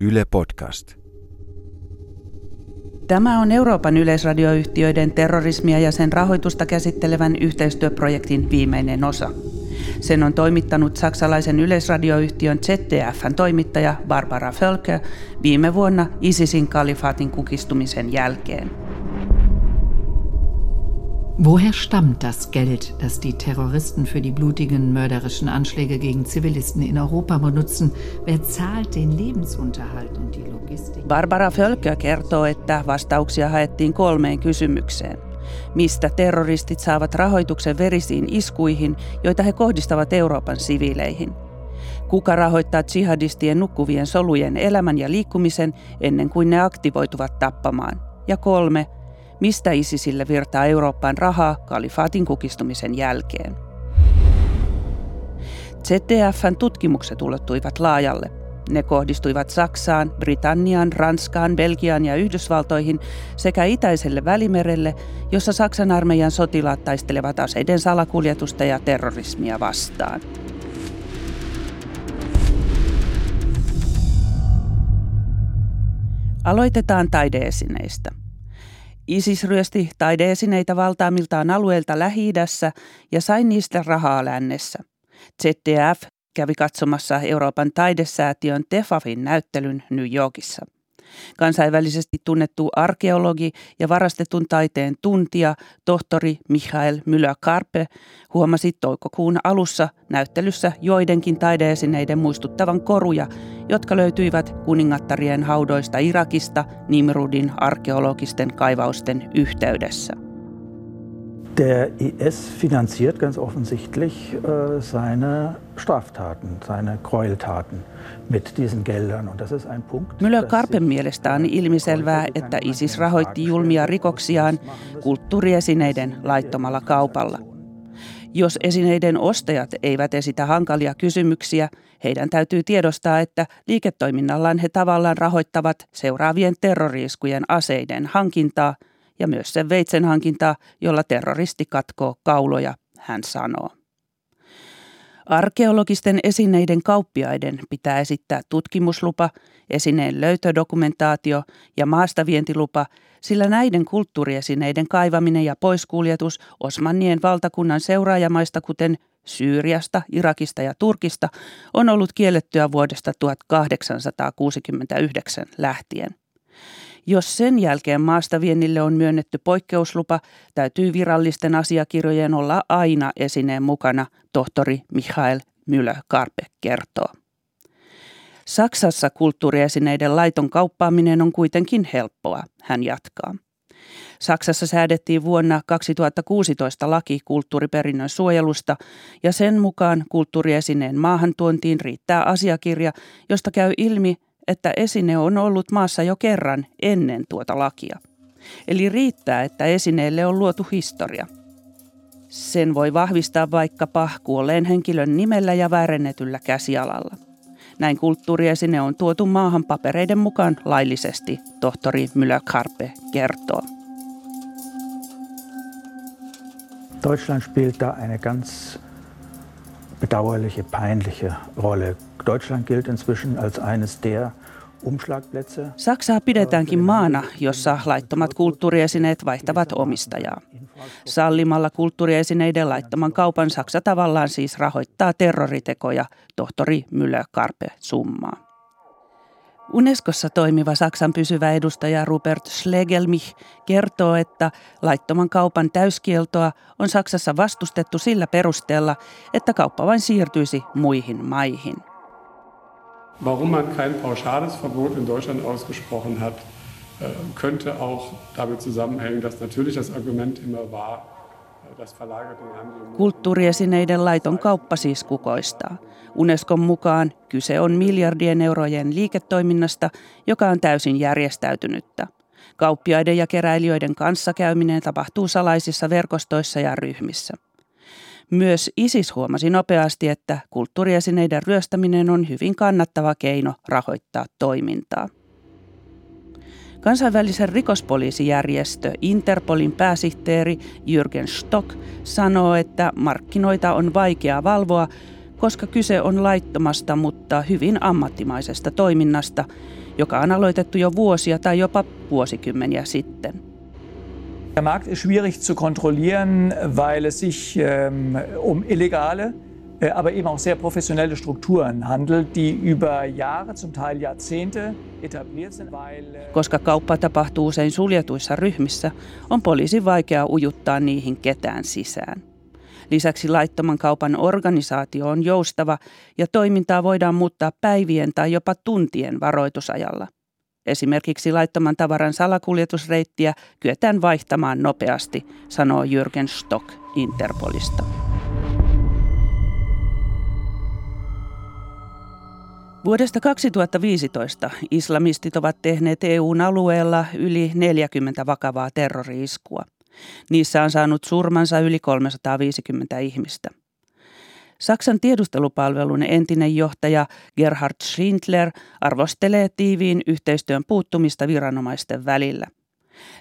Yle Podcast. Tämä on Euroopan yleisradioyhtiöiden terrorismia ja sen rahoitusta käsittelevän yhteistyöprojektin viimeinen osa. Sen on toimittanut saksalaisen yleisradioyhtiön ZDFn toimittaja Barbara Völker viime vuonna ISISin kalifaatin kukistumisen jälkeen. Woher stammt das Geld, das die Terroristen für die blutigen mörderischen Anschläge gegen Zivilisten in Europa benutzen? Wer zahlt den Lebensunterhalt und die Logistik? Barbara Völkö kertoo, että vastauksia haettiin kolmeen kysymykseen. Mistä terroristit saavat rahoituksen verisiin iskuihin, joita he kohdistavat Euroopan siviileihin? Kuka rahoittaa jihadistien nukkuvien solujen elämän ja liikkumisen ennen kuin ne aktivoituvat tappamaan? Ja kolme – mistä ISISille virtaa Eurooppaan rahaa kalifaatin kukistumisen jälkeen. ZDFn tutkimukset ulottuivat laajalle. Ne kohdistuivat Saksaan, Britanniaan, Ranskaan, Belgiaan ja Yhdysvaltoihin sekä itäiselle välimerelle, jossa Saksan armeijan sotilaat taistelevat aseiden salakuljetusta ja terrorismia vastaan. Aloitetaan taideesineistä. ISIS ryösti taideesineitä valtaamiltaan alueelta lähi ja sai niistä rahaa lännessä. ZDF kävi katsomassa Euroopan taidesäätiön Tefafin näyttelyn New Yorkissa. Kansainvälisesti tunnettu arkeologi ja varastetun taiteen tuntija tohtori Michael Müller-Karpe huomasi toukokuun alussa näyttelyssä joidenkin taideesineiden muistuttavan koruja, jotka löytyivät kuningattarien haudoista Irakista Nimrudin arkeologisten kaivausten yhteydessä. Der IS finanziert ganz offensichtlich äh, seine Straftaten, seine Gräueltaten mit diesen Geldern. Und das ist ein Punkt. Müller Karpen mielestä on ilmiselvää, että ISIS rahoitti julmia rikoksiaan kulttuuriesineiden laittomalla kaupalla. Jos esineiden ostajat eivät esitä hankalia kysymyksiä, heidän täytyy tiedostaa, että liiketoiminnallaan he tavallaan rahoittavat seuraavien terroriiskujen aseiden hankintaa – ja myös sen veitsen hankintaa, jolla terroristi katkoo kauloja, hän sanoo. Arkeologisten esineiden kauppiaiden pitää esittää tutkimuslupa, esineen löytödokumentaatio ja maastavientilupa, sillä näiden kulttuuriesineiden kaivaminen ja poiskuljetus Osmannien valtakunnan seuraajamaista, kuten Syyriasta, Irakista ja Turkista, on ollut kiellettyä vuodesta 1869 lähtien. Jos sen jälkeen maastaviennille on myönnetty poikkeuslupa, täytyy virallisten asiakirjojen olla aina esineen mukana, tohtori Michael Müller-Karpe kertoo. Saksassa kulttuuriesineiden laiton kauppaaminen on kuitenkin helppoa, hän jatkaa. Saksassa säädettiin vuonna 2016 laki kulttuuriperinnön suojelusta ja sen mukaan kulttuuriesineen maahantuontiin riittää asiakirja, josta käy ilmi, että esine on ollut maassa jo kerran ennen tuota lakia. Eli riittää, että esineelle on luotu historia. Sen voi vahvistaa vaikkapa kuolleen henkilön nimellä ja väärennetyllä käsialalla. Näin kulttuuriesine on tuotu maahan papereiden mukaan laillisesti, tohtori Müller-Karpe kertoo. Deutschland spielt da eine ganz bedauerliche, peinliche Rolle. Deutschland gilt inzwischen als eines der Saksaa pidetäänkin maana, jossa laittomat kulttuuriesineet vaihtavat omistajaa. Sallimalla kulttuuriesineiden laittoman kaupan Saksa tavallaan siis rahoittaa terroritekoja, tohtori Müller Karpe summaa. Unescossa toimiva Saksan pysyvä edustaja Rupert Schlegelmich kertoo, että laittoman kaupan täyskieltoa on Saksassa vastustettu sillä perusteella, että kauppa vain siirtyisi muihin maihin. Warum man kein pauschales Verbot in Deutschland ausgesprochen hat, äh, könnte auch damit zusammenhängen, dass natürlich das Argument immer war, Kulttuuriesineiden laiton kauppa siis kukoistaa. Unescon mukaan kyse on miljardien eurojen liiketoiminnasta, joka on täysin järjestäytynyttä. Kauppiaiden ja keräilijöiden kanssakäyminen tapahtuu salaisissa verkostoissa ja ryhmissä. Myös ISIS huomasi nopeasti, että kulttuuriesineiden ryöstäminen on hyvin kannattava keino rahoittaa toimintaa. Kansainvälisen rikospoliisijärjestö Interpolin pääsihteeri Jürgen Stock sanoo, että markkinoita on vaikea valvoa, koska kyse on laittomasta, mutta hyvin ammattimaisesta toiminnasta, joka on aloitettu jo vuosia tai jopa vuosikymmeniä sitten. Der Markt ist schwierig zu kontrollieren, weil es sich ähm, um illegale aber eben auch sehr professionelle Strukturen handelt, die über Jahre, zum Teil Jahrzehnte etabliert sind, weil... Äh, Koska kauppa tapahtuu usein suljetuissa ryhmissä, on poliisin vaikea ujuttaa niihin ketään sisään. Lisäksi laittoman kaupan organisaatio on joustava ja toimintaa voidaan muuttaa päivien tai jopa tuntien varoitusajalla. Esimerkiksi laittoman tavaran salakuljetusreittiä kyetään vaihtamaan nopeasti, sanoo Jürgen Stock Interpolista. Vuodesta 2015 islamistit ovat tehneet EUn alueella yli 40 vakavaa terroriiskua. Niissä on saanut surmansa yli 350 ihmistä. Saksan tiedustelupalvelun entinen johtaja Gerhard Schindler arvostelee tiiviin yhteistyön puuttumista viranomaisten välillä.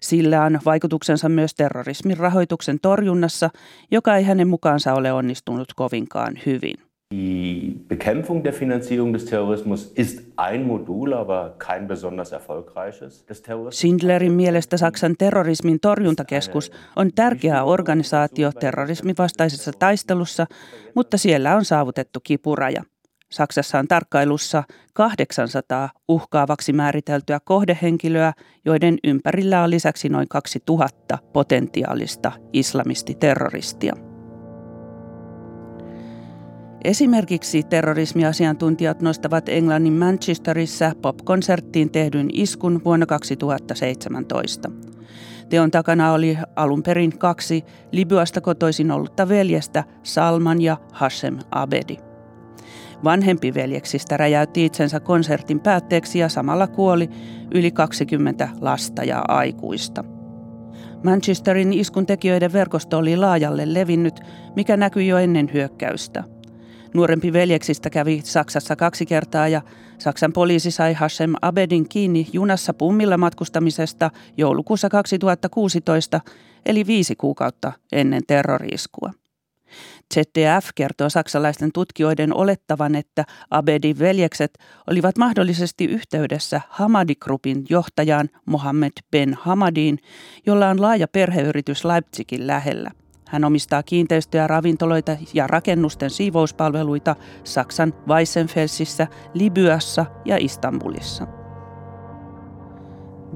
Sillä on vaikutuksensa myös terrorismin rahoituksen torjunnassa, joka ei hänen mukaansa ole onnistunut kovinkaan hyvin. Die Bekämpfung der Finanzierung des Terrorismus ist ein Modul, aber kein besonders erfolgreiches. Schindlerin mielestä Saksan terrorismin torjuntakeskus on tärkeä organisaatio terrorismin vastaisessa taistelussa, mutta siellä on saavutettu kipuraja. Saksassa on tarkkailussa 800 uhkaavaksi määriteltyä kohdehenkilöä, joiden ympärillä on lisäksi noin 2000 potentiaalista islamistiterroristia. Esimerkiksi terrorismiasiantuntijat nostavat Englannin Manchesterissa pop-konserttiin tehdyn iskun vuonna 2017. Teon takana oli alun perin kaksi Libyasta kotoisin ollutta veljestä, Salman ja Hashem Abedi. Vanhempi veljeksistä räjäytti itsensä konsertin päätteeksi ja samalla kuoli yli 20 lasta ja aikuista. Manchesterin iskun tekijöiden verkosto oli laajalle levinnyt, mikä näkyi jo ennen hyökkäystä – Nuorempi veljeksistä kävi Saksassa kaksi kertaa ja Saksan poliisi sai Hashem Abedin kiinni junassa pummilla matkustamisesta joulukuussa 2016, eli viisi kuukautta ennen terroriiskua. ZDF kertoo saksalaisten tutkijoiden olettavan, että Abedin veljekset olivat mahdollisesti yhteydessä Hamadi-grupin johtajaan Mohammed Ben Hamadiin, jolla on laaja perheyritys Leipzigin lähellä – hän omistaa kiinteistöjä, ravintoloita ja rakennusten siivouspalveluita Saksan Weissenfelsissä, Libyassa ja Istanbulissa.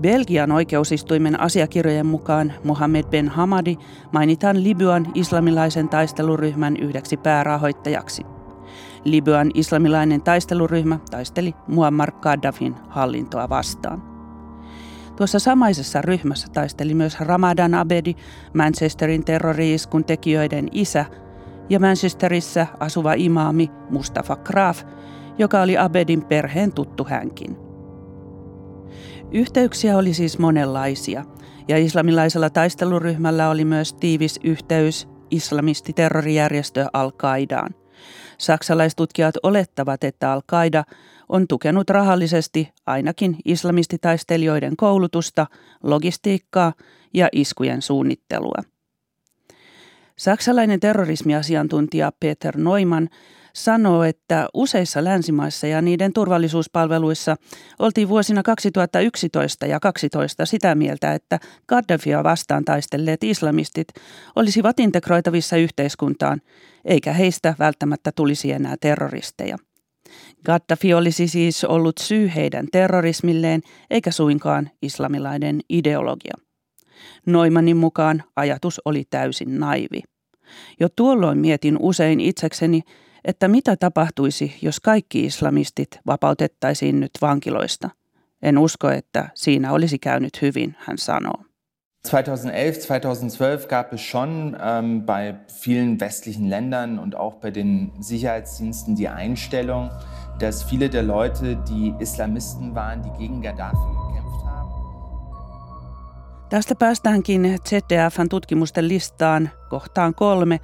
Belgian oikeusistuimen asiakirjojen mukaan Mohammed Ben Hamadi mainitaan Libyan islamilaisen taisteluryhmän yhdeksi päärahoittajaksi. Libyan islamilainen taisteluryhmä taisteli Muammar Gaddafin hallintoa vastaan. Tuossa samaisessa ryhmässä taisteli myös Ramadan Abedi, Manchesterin terroriiskun tekijöiden isä, ja Manchesterissa asuva imaami Mustafa Graf, joka oli Abedin perheen tuttu hänkin. Yhteyksiä oli siis monenlaisia, ja islamilaisella taisteluryhmällä oli myös tiivis yhteys islamistiterrorijärjestö Al-Qaidaan. Saksalaistutkijat olettavat, että Al-Qaida on tukenut rahallisesti ainakin islamistitaistelijoiden koulutusta, logistiikkaa ja iskujen suunnittelua. Saksalainen terrorismiasiantuntija Peter Neumann sanoo, että useissa länsimaissa ja niiden turvallisuuspalveluissa oltiin vuosina 2011 ja 2012 sitä mieltä, että Gaddafia vastaan taistelleet islamistit olisivat integroitavissa yhteiskuntaan, eikä heistä välttämättä tulisi enää terroristeja. Gaddafi olisi siis ollut syy heidän terrorismilleen, eikä suinkaan islamilainen ideologia. Noimanin mukaan ajatus oli täysin naivi. Jo tuolloin mietin usein itsekseni, että mitä tapahtuisi, jos kaikki islamistit vapautettaisiin nyt vankiloista. En usko, että siinä olisi käynyt hyvin, hän sanoo. 2011, 2012 gab es schon ähm, bei vielen westlichen Ländern und auch bei den Sicherheitsdiensten die Einstellung, dass viele der Leute, die Islamisten waren, die gegen Gaddafi gekämpft haben. Tästä päästäänkin ZDFn tutkimusten listaan kohtaan kolme,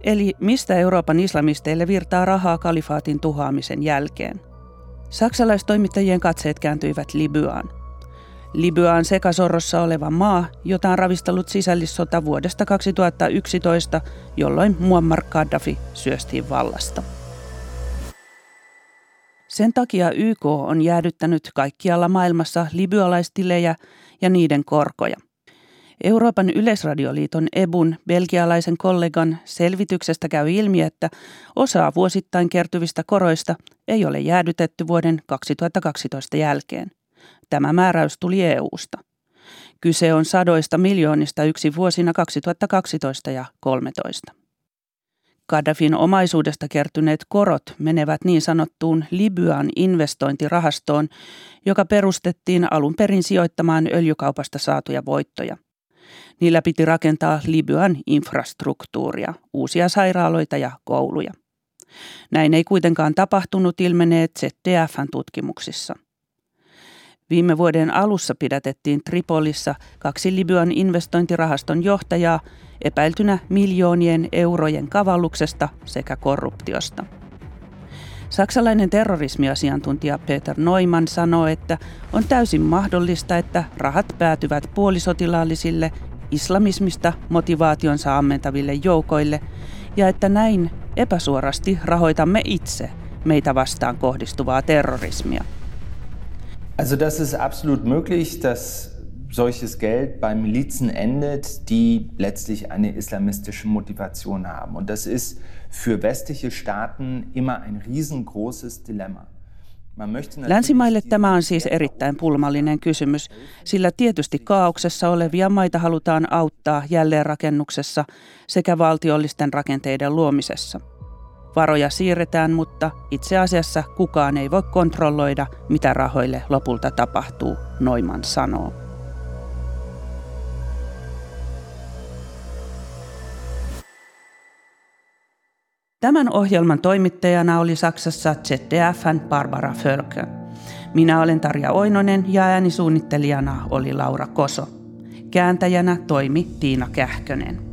eli mistä Euroopan islamisteille virtaa rahaa kalifaatin tuhoamisen jälkeen. Saksalaistoimittajien katseet kääntyivät Libyaan. Libya on sekasorrossa oleva maa, jota on ravistellut sisällissota vuodesta 2011, jolloin Muammar Gaddafi syöstiin vallasta. Sen takia YK on jäädyttänyt kaikkialla maailmassa libyalaistilejä ja niiden korkoja. Euroopan yleisradioliiton EBUn belgialaisen kollegan selvityksestä käy ilmi, että osaa vuosittain kertyvistä koroista ei ole jäädytetty vuoden 2012 jälkeen. Tämä määräys tuli EUsta. Kyse on sadoista miljoonista yksi vuosina 2012 ja 2013. Gaddafin omaisuudesta kertyneet korot menevät niin sanottuun Libyan investointirahastoon, joka perustettiin alun perin sijoittamaan öljykaupasta saatuja voittoja. Niillä piti rakentaa Libyan infrastruktuuria, uusia sairaaloita ja kouluja. Näin ei kuitenkaan tapahtunut ilmeneet ZDFn tutkimuksissa. Viime vuoden alussa pidätettiin Tripolissa kaksi Libyan investointirahaston johtajaa epäiltynä miljoonien eurojen kavalluksesta sekä korruptiosta. Saksalainen terrorismiasiantuntija Peter Neumann sanoo, että on täysin mahdollista, että rahat päätyvät puolisotilaallisille islamismista motivaationsa ammentaville joukoille ja että näin epäsuorasti rahoitamme itse meitä vastaan kohdistuvaa terrorismia. Also das ist absolut möglich, dass solches Geld bei Milizen endet, die letztlich eine islamistische Motivation haben. Und das ist für westliche Staaten immer ein riesengroßes Dilemma. Länsimaille tämä on siis erittäin pulmallinen kysymys, sillä tietysti kaauksessa olevia maita halutaan auttaa jälleenrakennuksessa sekä valtiollisten rakenteiden luomisessa. Varoja siirretään, mutta itse asiassa kukaan ei voi kontrolloida, mitä rahoille lopulta tapahtuu, Noiman sanoo. Tämän ohjelman toimittajana oli Saksassa ZDFn Barbara Völkö. Minä olen Tarja Oinonen ja äänisuunnittelijana oli Laura Koso. Kääntäjänä toimi Tiina Kähkönen.